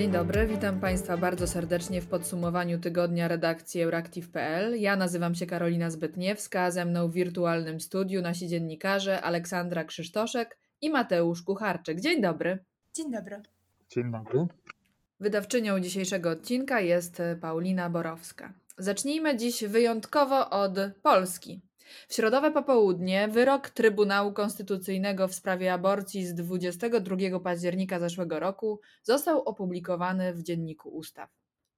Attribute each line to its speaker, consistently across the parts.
Speaker 1: Dzień dobry, witam Państwa bardzo serdecznie w podsumowaniu tygodnia redakcji Euractiv.pl. Ja nazywam się Karolina Zbytniewska, ze mną w wirtualnym studiu nasi dziennikarze Aleksandra Krzysztoszek i Mateusz Kucharczyk. Dzień dobry.
Speaker 2: Dzień dobry.
Speaker 3: Dzień dobry.
Speaker 1: Wydawczynią dzisiejszego odcinka jest Paulina Borowska. Zacznijmy dziś wyjątkowo od Polski. W środowe popołudnie wyrok Trybunału Konstytucyjnego w sprawie aborcji z 22 października zeszłego roku został opublikowany w Dzienniku Ustaw.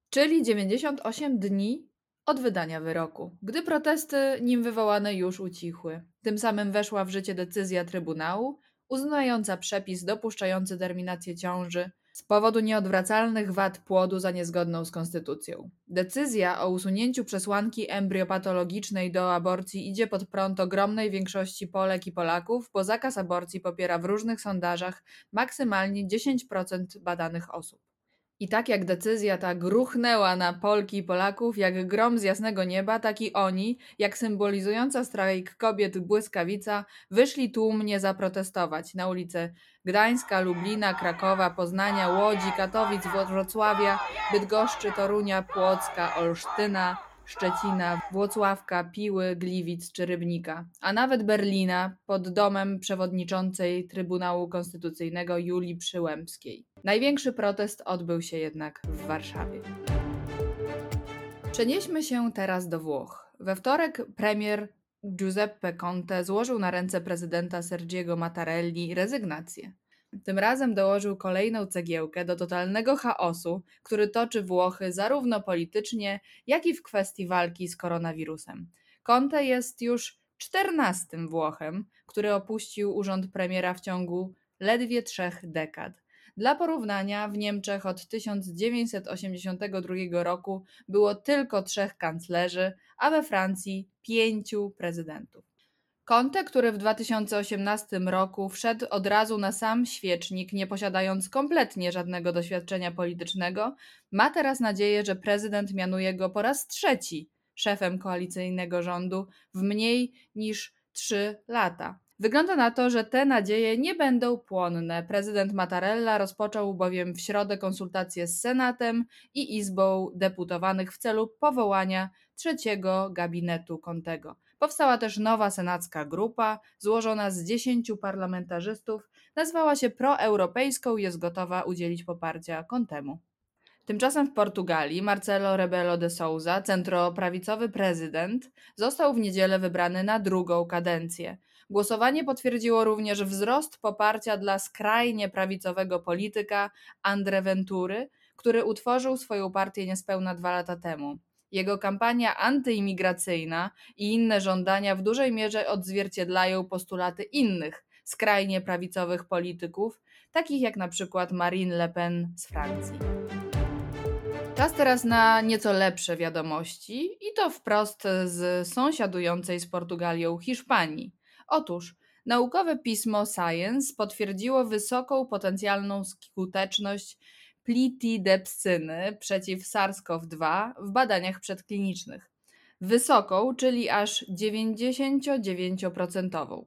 Speaker 1: Czyli 98 dni od wydania wyroku, gdy protesty nim wywołane już ucichły. Tym samym weszła w życie decyzja Trybunału uznająca przepis dopuszczający terminację ciąży z powodu nieodwracalnych wad płodu za niezgodną z konstytucją. Decyzja o usunięciu przesłanki embriopatologicznej do aborcji idzie pod prąd ogromnej większości Polek i Polaków, bo zakaz aborcji popiera w różnych sondażach maksymalnie 10% badanych osób. I tak jak decyzja ta gruchnęła na Polki i Polaków jak grom z jasnego nieba, tak i oni, jak symbolizująca strajk kobiet błyskawica, wyszli tłumnie zaprotestować na ulice Gdańska, Lublina, Krakowa, Poznania, Łodzi, Katowic, Wrocławia, Bydgoszczy, Torunia, Płocka, Olsztyna, Szczecina, Włocławka, Piły, Gliwic czy Rybnika, a nawet Berlina pod domem przewodniczącej Trybunału Konstytucyjnego Julii Przyłębskiej. Największy protest odbył się jednak w Warszawie. Przenieśmy się teraz do Włoch. We wtorek premier Giuseppe Conte złożył na ręce prezydenta Sergiego Mattarelli rezygnację. Tym razem dołożył kolejną cegiełkę do totalnego chaosu, który toczy Włochy zarówno politycznie, jak i w kwestii walki z koronawirusem. Conte jest już czternastym Włochem, który opuścił urząd premiera w ciągu ledwie trzech dekad. Dla porównania, w Niemczech od 1982 roku było tylko trzech kanclerzy, a we Francji pięciu prezydentów. Conte, który w 2018 roku wszedł od razu na sam świecznik, nie posiadając kompletnie żadnego doświadczenia politycznego, ma teraz nadzieję, że prezydent mianuje go po raz trzeci szefem koalicyjnego rządu w mniej niż trzy lata. Wygląda na to, że te nadzieje nie będą płonne. Prezydent Mattarella rozpoczął bowiem w środę konsultacje z Senatem i Izbą Deputowanych w celu powołania trzeciego gabinetu Contego. Powstała też nowa senacka grupa, złożona z dziesięciu parlamentarzystów, nazwała się proeuropejską i jest gotowa udzielić poparcia Contemu. Tymczasem w Portugalii Marcelo Rebelo de Souza, centroprawicowy prezydent, został w niedzielę wybrany na drugą kadencję. Głosowanie potwierdziło również wzrost poparcia dla skrajnie prawicowego polityka Andre Ventury, który utworzył swoją partię niespełna dwa lata temu. Jego kampania antyimigracyjna i inne żądania w dużej mierze odzwierciedlają postulaty innych skrajnie prawicowych polityków, takich jak na przykład Marine Le Pen z Francji. Czas teraz na nieco lepsze wiadomości i to wprost z sąsiadującej z Portugalią Hiszpanii. Otóż naukowe pismo Science potwierdziło wysoką potencjalną skuteczność plitidepsyny przeciw SARS-CoV-2 w badaniach przedklinicznych. Wysoką, czyli aż 99%.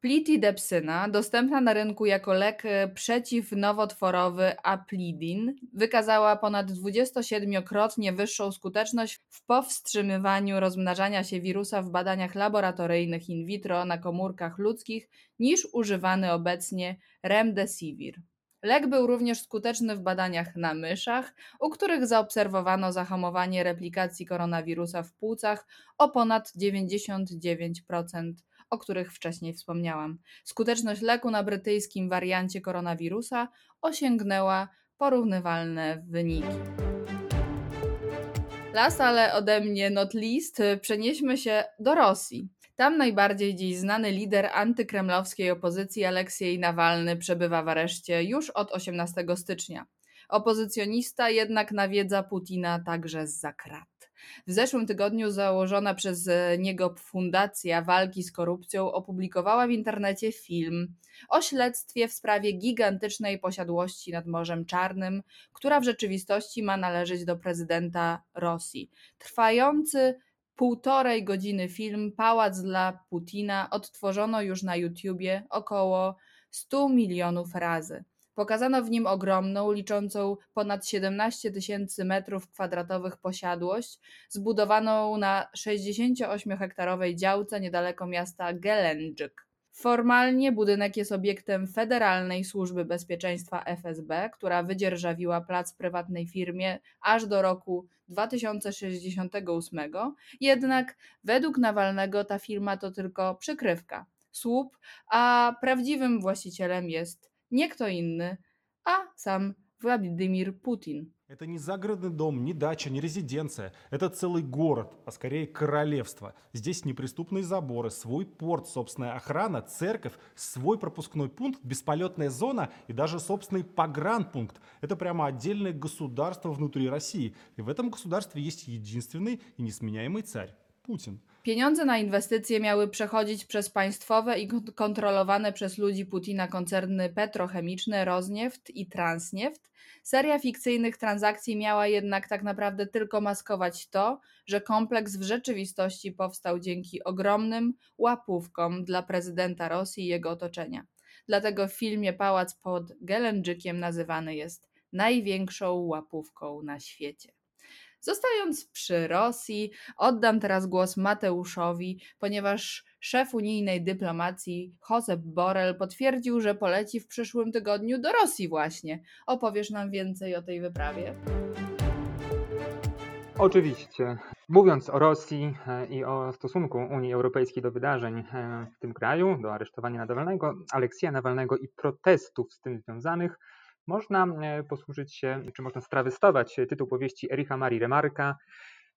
Speaker 1: Plitidepsyna, dostępna na rynku jako lek przeciwnowotworowy Aplidin, wykazała ponad 27-krotnie wyższą skuteczność w powstrzymywaniu rozmnażania się wirusa w badaniach laboratoryjnych in vitro na komórkach ludzkich niż używany obecnie Remdesivir. Lek był również skuteczny w badaniach na myszach, u których zaobserwowano zahamowanie replikacji koronawirusa w płucach o ponad 99%, o których wcześniej wspomniałam. Skuteczność leku na brytyjskim wariancie koronawirusa osiągnęła porównywalne wyniki. Last, ale ode mnie not least, przenieśmy się do Rosji. Tam najbardziej dziś znany lider antykremlowskiej opozycji Aleksiej Nawalny przebywa w areszcie już od 18 stycznia. Opozycjonista jednak nawiedza Putina także z zakrat. W zeszłym tygodniu założona przez niego Fundacja Walki z Korupcją opublikowała w internecie film o śledztwie w sprawie gigantycznej posiadłości nad Morzem Czarnym, która w rzeczywistości ma należeć do prezydenta Rosji. Trwający półtorej godziny film Pałac dla Putina odtworzono już na YouTubie około 100 milionów razy. Pokazano w nim ogromną, liczącą ponad 17 tysięcy metrów kwadratowych posiadłość, zbudowaną na 68-hektarowej działce niedaleko miasta Gelendzик. Formalnie budynek jest obiektem Federalnej Służby Bezpieczeństwa FSB, która wydzierżawiła plac prywatnej firmie aż do roku 2068, jednak według Nawalnego ta firma to tylko przykrywka, słup, a prawdziwym właścicielem jest nie kto inny, a sam Władimir Putin.
Speaker 2: Это не загородный дом, не дача, не резиденция. Это целый город, а скорее королевство. Здесь неприступные заборы, свой порт, собственная охрана, церковь, свой пропускной пункт, бесполетная зона и даже собственный погранпункт. Это прямо отдельное государство внутри России. И в этом государстве есть единственный и несменяемый царь – Путин.
Speaker 1: Pieniądze na inwestycje miały przechodzić przez państwowe i kontrolowane przez ludzi Putina koncerny petrochemiczne Rosnieft i Transnieft. Seria fikcyjnych transakcji miała jednak tak naprawdę tylko maskować to, że kompleks w rzeczywistości powstał dzięki ogromnym łapówkom dla prezydenta Rosji i jego otoczenia. Dlatego w filmie Pałac pod Gelendżykiem nazywany jest największą łapówką na świecie. Zostając przy Rosji, oddam teraz głos Mateuszowi, ponieważ szef unijnej dyplomacji Josep Borrell potwierdził, że poleci w przyszłym tygodniu do Rosji właśnie. Opowiesz nam więcej o tej wyprawie?
Speaker 3: Oczywiście. Mówiąc o Rosji e, i o stosunku Unii Europejskiej do wydarzeń e, w tym kraju, do aresztowania Nawalnego, Aleksja Nawalnego i protestów z tym związanych, można e, posłużyć się, czy można strawestować tytuł powieści Ericha Marii Remarka,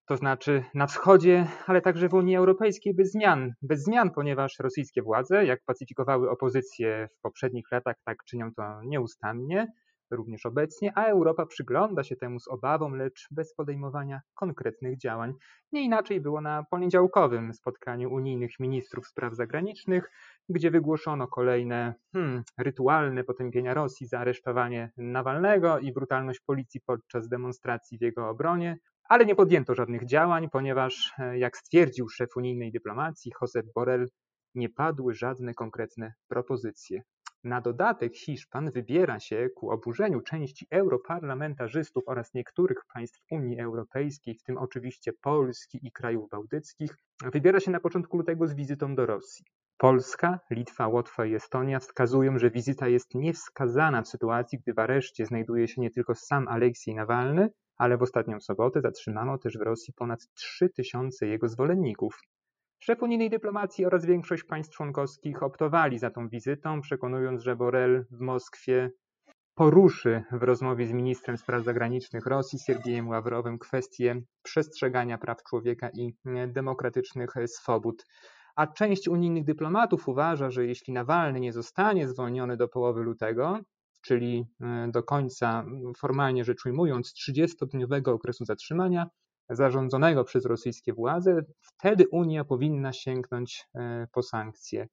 Speaker 3: to znaczy na wschodzie, ale także w Unii Europejskiej bez zmian. Bez zmian, ponieważ rosyjskie władze, jak pacyfikowały opozycję w poprzednich latach, tak czynią to nieustannie, również obecnie, a Europa przygląda się temu z obawą, lecz bez podejmowania konkretnych działań. Nie inaczej było na poniedziałkowym spotkaniu unijnych ministrów spraw zagranicznych, gdzie wygłoszono kolejne hmm, rytualne potępienia Rosji za aresztowanie Nawalnego i brutalność policji podczas demonstracji w jego obronie, ale nie podjęto żadnych działań, ponieważ, e, jak stwierdził szef unijnej dyplomacji Josep Borrell, nie padły żadne konkretne propozycje. Na dodatek Hiszpan wybiera się ku oburzeniu części europarlamentarzystów oraz niektórych państw Unii Europejskiej, w tym oczywiście Polski i krajów bałtyckich, wybiera się na początku lutego z wizytą do Rosji. Polska, Litwa, Łotwa i Estonia wskazują, że wizyta jest niewskazana w sytuacji, gdy w areszcie znajduje się nie tylko sam Aleksiej Nawalny, ale w ostatnią sobotę zatrzymano też w Rosji ponad 3 tysiące jego zwolenników. Szef unijnej dyplomacji oraz większość państw członkowskich optowali za tą wizytą, przekonując, że Borrell w Moskwie poruszy w rozmowie z ministrem spraw zagranicznych Rosji, Siergiejem Ławrowym, kwestię przestrzegania praw człowieka i demokratycznych swobód. A część unijnych dyplomatów uważa, że jeśli Nawalny nie zostanie zwolniony do połowy lutego, czyli e, do końca, formalnie rzecz ujmując, 30-dniowego okresu zatrzymania, zarządzonego przez rosyjskie władze, wtedy Unia powinna sięgnąć e, po sankcje.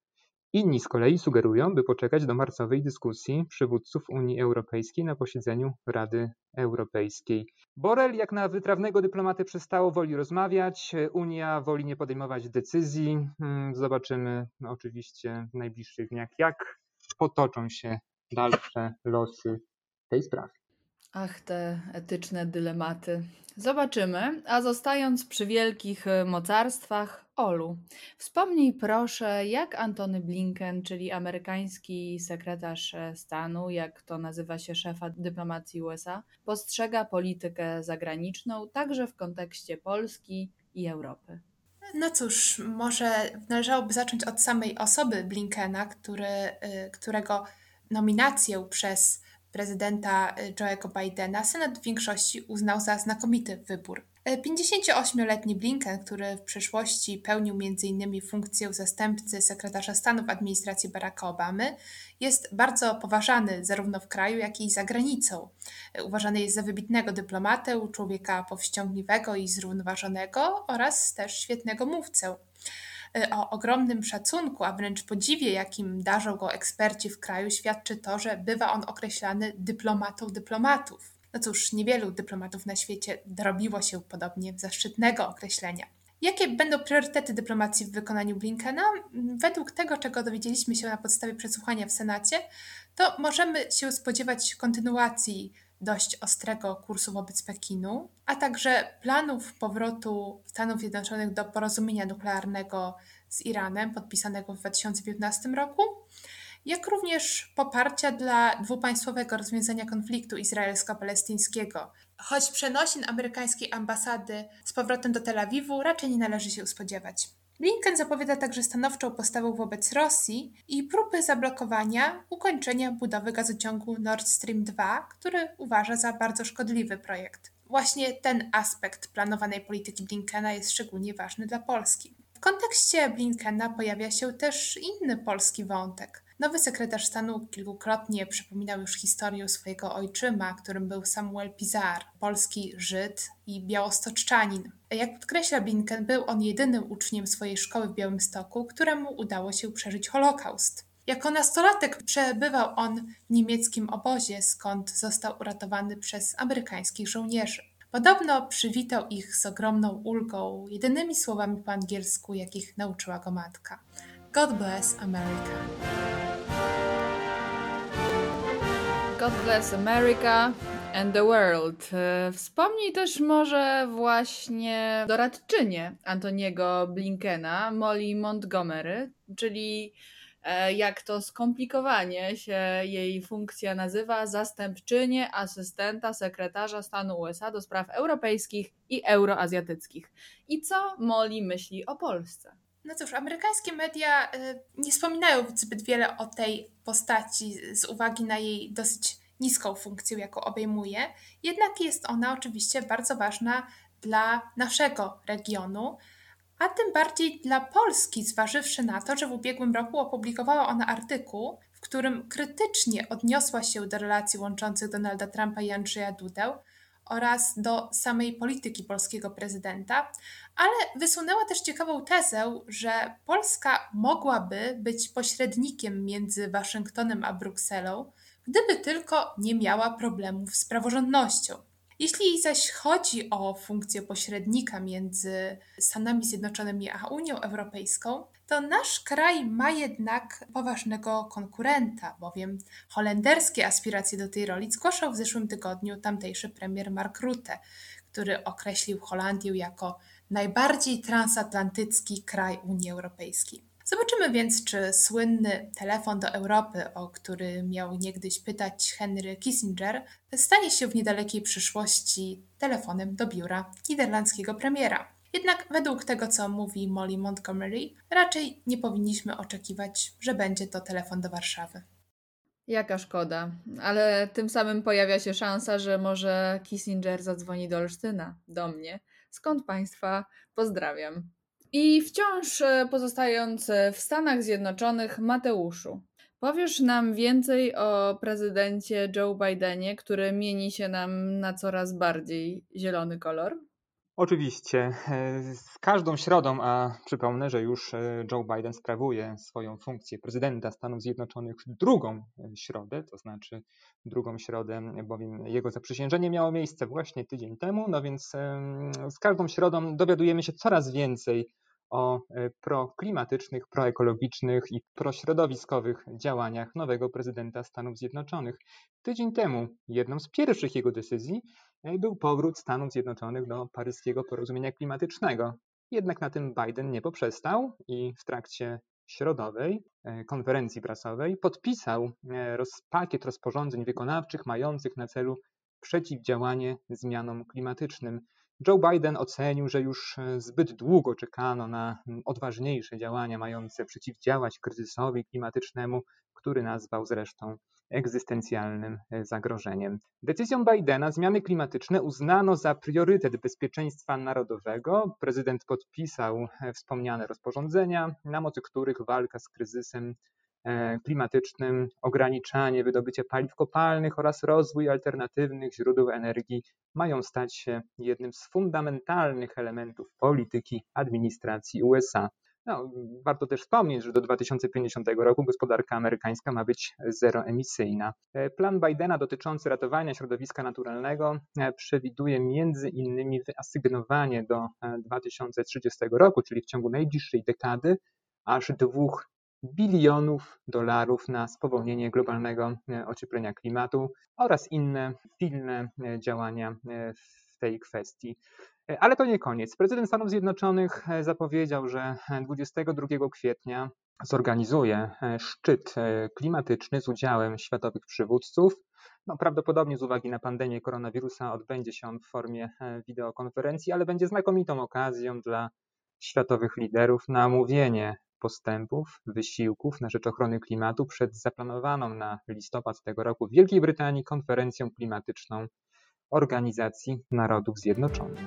Speaker 3: Inni z kolei sugerują, by poczekać do marcowej dyskusji przywódców Unii Europejskiej na posiedzeniu Rady Europejskiej. Borel, jak na wytrawnego dyplomatę, przestało woli rozmawiać. Unia woli nie podejmować decyzji. Hmm, zobaczymy no, oczywiście w najbliższych dniach, jak potoczą się dalsze losy tej sprawy.
Speaker 1: Ach, te etyczne dylematy. Zobaczymy. A zostając przy wielkich e, mocarstwach, Olu, wspomnij proszę, jak Antony Blinken, czyli amerykański sekretarz e, stanu, jak to nazywa się szefa dyplomacji USA, postrzega politykę zagraniczną także w kontekście Polski i Europy.
Speaker 4: No cóż, może należałoby zacząć od samej osoby Blinkena, który, y, którego nominację przez prezydenta y, Joe'ego Bidena Senat w większości uznał za znakomity wybór. 58-letni y, Blinken, który w przeszłości pełnił m.in. funkcję zastępcy sekretarza stanu w administracji Baracka Obamy, jest bardzo poważany zarówno w kraju, jak i za granicą. Y, uważany jest za wybitnego dyplomatę, człowieka powściągliwego i zrównoważonego oraz też świetnego mówcę. Y, o ogromnym szacunku, a wręcz podziwie, jakim darzą go eksperci w kraju, świadczy to, że bywa on określany dyplomatą dyplomatów. No cóż, niewielu dyplomatów na świecie dorobiło się podobnie zaszczytnego określenia. Jakie będą priorytety dyplomacji w wykonaniu Blinkena? Według tego, czego dowiedzieliśmy się na podstawie przesłuchania w Senacie, to możemy się spodziewać kontynuacji dość ostrego kursu wobec Pekinu, a także planów powrotu Stanów Zjednoczonych do porozumienia nuklearnego z Iranem, podpisanego w 2015 roku, jak również poparcia dla dwupaństwowego rozwiązania konfliktu izraelsko-palestyńskiego. Choć przenosin amerykańskiej ambasady z powrotem do Tel Awiwu raczej nie należy się spodziewać. Blinken zapowiada także stanowczą postawę wobec Rosji i próby zablokowania ukończenia budowy gazociągu Nord Stream 2, który uważa za bardzo szkodliwy projekt. Właśnie ten aspekt planowanej polityki Blinkena jest szczególnie ważny dla Polski. W kontekście Blinkena pojawia się też inny polski wątek. Nowy sekretarz stanu kilkukrotnie przypominał już historię swojego ojczyma, którym był Samuel Pizar, polski Żyd i białostoczczanin. Jak podkreśla Blinken, był on jedynym uczniem swojej szkoły w Białymstoku, któremu udało się przeżyć Holokaust. Jako nastolatek przebywał on w niemieckim obozie, skąd został uratowany przez amerykańskich żołnierzy. Podobno przywitał ich z ogromną ulgą, jedynymi słowami po angielsku, jakich nauczyła go matka. God bless America.
Speaker 1: God bless America and the world. E, Wspomnij też może właśnie doradczynię Antoniego Blinkena, Molly Montgomery, czyli jak to skomplikowanie się jej funkcja nazywa, zastępczynię asystenta sekretarza stanu USA do spraw europejskich i euroazjatyckich. I co Molly myśli o Polsce?
Speaker 4: No cóż, amerykańskie media y, nie wspominają zbyt wiele o tej postaci z uwagi na jej dosyć niską funkcję, jaką obejmuje. Jednak jest ona oczywiście bardzo ważna dla naszego regionu, a tym bardziej dla Polski, zważywszy na to, że w ubiegłym roku opublikowała ona artykuł, w którym krytycznie odniosła się do relacji łączących Donalda Trumpa i Andrzeja Dudę oraz do samej polityki polskiego prezydenta, ale wysunęła też ciekawą tezę, że Polska mogłaby być pośrednikiem między Waszyngtonem a Brukselą, gdyby tylko nie miała problemów z praworządnością. Jeśli zaś chodzi o funkcję pośrednika między Stanami Zjednoczonymi a Unią Europejską, to nasz kraj ma jednak poważnego konkurenta, bowiem holenderskie aspiracje do tej roli zgłaszał w zeszłym tygodniu tamtejszy premier Mark Rutte, który określił Holandię jako najbardziej transatlantycki kraj Unii Europejskiej. Zobaczymy więc, czy słynny telefon do Europy, o który miał niegdyś pytać Henry Kissinger, stanie się w niedalekiej przyszłości telefonem do biura niderlandzkiego premiera. Jednak według tego, co mówi Molly Montgomery, raczej nie powinniśmy oczekiwać, że będzie to telefon do Warszawy.
Speaker 1: Jaka szkoda, ale tym samym pojawia się szansa, że może Kissinger zadzwoni do Olsztyna, do mnie, skąd Państwa pozdrawiam. I wciąż e, pozostając e, w Stanach Zjednoczonych, Mateuszu, powiesz nam więcej o prezydencie Joe Bidenie, który mieni się nam na coraz bardziej zielony kolor?
Speaker 3: Oczywiście. Z każdą środą, a przypomnę, że już e, Joe Biden sprawuje swoją funkcję prezydenta Stanów Zjednoczonych drugą e, środę, to znaczy drugą środę, bowiem jego zaprzysiężenie miało miejsce właśnie tydzień temu, no więc z każdą środą dowiadujemy się coraz więcej o e, proklimatycznych, proekologicznych i prośrodowiskowych działaniach nowego prezydenta Stanów Zjednoczonych. Tydzień temu jedną z pierwszych jego decyzji e, był powrót Stanów Zjednoczonych do paryskiego porozumienia klimatycznego. Jednak na tym Biden nie poprzestał i w trakcie środowej e, konferencji prasowej podpisał roz, pakiet rozporządzeń wykonawczych mających na celu przeciwdziałanie zmianom klimatycznym. Joe Biden ocenił, że już e, zbyt długo czekano na odważniejsze działania mające przeciwdziałać kryzysowi klimatycznemu, który nazwał zresztą egzystencjalnym e, zagrożeniem. Decyzją Bidena zmiany klimatyczne uznano za priorytet bezpieczeństwa narodowego. Prezydent podpisał e, wspomniane rozporządzenia, na mocy których walka z kryzysem klimatycznym, ograniczanie wydobycia paliw kopalnych oraz rozwój alternatywnych źródeł energii mają stać się jednym z fundamentalnych elementów polityki administracji USA. No, warto też wspomnieć, że do 2050 roku gospodarka amerykańska ma być zeroemisyjna. E, Plan Bidena dotyczący ratowania środowiska naturalnego e, przewiduje między innymi wyasygnowanie do e, 2030 roku, czyli w ciągu najbliższej dekady, aż 2 bilionów dolarów na spowolnienie globalnego e, ocieplenia klimatu oraz inne pilne e, działania w tej kwestii. Ale to nie koniec. Prezydent Stanów Zjednoczonych zapowiedział, że 22 kwietnia zorganizuje szczyt klimatyczny z udziałem światowych przywódców. No, prawdopodobnie z uwagi na pandemię koronawirusa odbędzie się on w formie wideokonferencji, ale będzie znakomitą okazją dla światowych liderów na omówienie postępów, wysiłków na rzecz ochrony klimatu przed zaplanowaną na listopad tego roku w Wielkiej Brytanii konferencją klimatyczną Organizacji Narodów Zjednoczonych.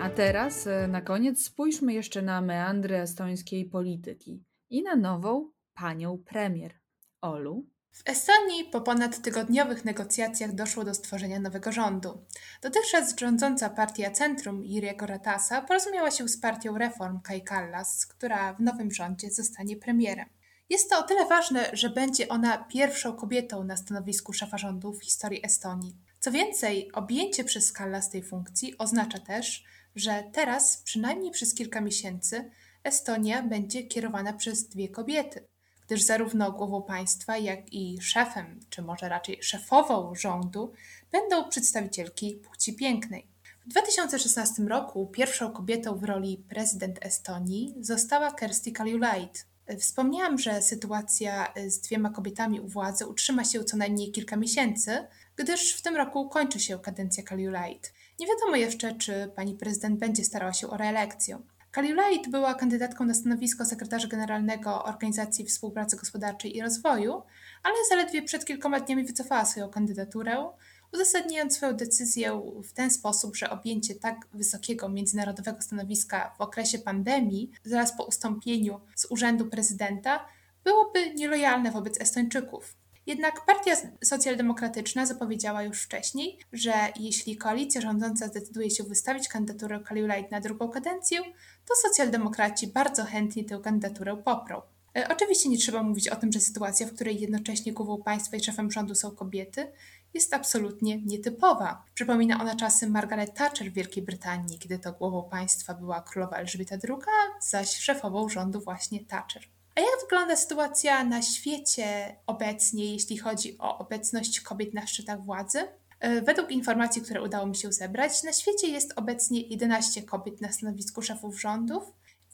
Speaker 1: A teraz e, na koniec spójrzmy jeszcze na meandry estońskiej polityki i na nową panią premier. Olu?
Speaker 4: W Estonii po ponad tygodniowych negocjacjach doszło do stworzenia nowego rządu. Dotychczas rządząca partia Centrum Jiriego Ratasa porozumiała się z partią Reform Kai Kallas, która w nowym rządzie zostanie premierem. Jest to o tyle ważne, że będzie ona pierwszą kobietą na stanowisku szefa rządu w historii Estonii. Co więcej, objęcie przez Kallas tej funkcji oznacza też, że teraz, przynajmniej przez kilka miesięcy, Estonia będzie kierowana przez dwie kobiety gdyż zarówno głową państwa, jak i szefem, czy może raczej szefową rządu będą przedstawicielki płci pięknej. W 2016 roku pierwszą kobietą w roli prezydent Estonii została Kersti Kaljulaid. Wspomniałam, że sytuacja z dwiema kobietami u władzy utrzyma się co najmniej kilka miesięcy, gdyż w tym roku kończy się kadencja Kaljulaid. Nie wiadomo jeszcze, czy pani prezydent będzie starała się o reelekcję. Kaliulait była kandydatką na stanowisko sekretarza generalnego Organizacji Współpracy Gospodarczej i Rozwoju, ale zaledwie przed kilkoma dniami wycofała swoją kandydaturę, uzasadniając swoją decyzję w ten sposób, że objęcie tak wysokiego międzynarodowego stanowiska w okresie pandemii, zaraz po ustąpieniu z urzędu prezydenta, byłoby nielojalne wobec Estończyków. Jednak Partia Socjaldemokratyczna zapowiedziała już wcześniej, że jeśli koalicja rządząca zdecyduje się wystawić kandydaturę Kaliulajt na drugą kadencję, to socjaldemokraci bardzo chętnie tę kandydaturę poprą. E, oczywiście nie trzeba mówić o tym, że sytuacja, w której jednocześnie głową państwa i szefem rządu są kobiety, jest absolutnie nietypowa. Przypomina ona czasy Margaret Thatcher w Wielkiej Brytanii, kiedy to głową państwa była królowa Elżbieta II, zaś szefową rządu właśnie Thatcher. A jak wygląda sytuacja na świecie obecnie, jeśli chodzi o obecność kobiet na szczytach władzy? E, według informacji, które udało mi się zebrać, na świecie jest obecnie 11 kobiet na stanowisku szefów rządów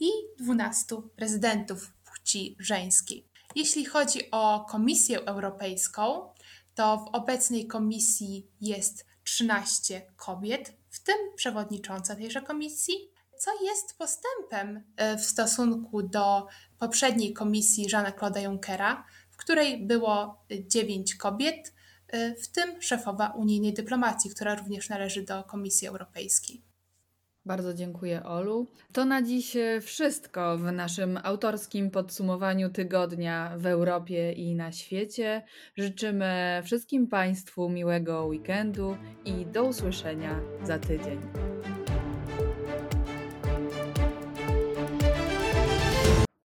Speaker 4: i 12 prezydentów płci żeńskiej. Jeśli chodzi o Komisję Europejską, to w obecnej komisji jest 13 kobiet, w tym przewodnicząca tejże komisji, co jest postępem e, w stosunku do poprzedniej komisji Jeana Claude'a Junckera, w której było 9 kobiet, e, w tym szefowa unijnej dyplomacji, która również należy do Komisji Europejskiej.
Speaker 1: Bardzo dziękuję, Olu. To na dziś e, wszystko w naszym autorskim podsumowaniu tygodnia w Europie i na świecie. Życzymy wszystkim Państwu miłego weekendu i do usłyszenia za tydzień.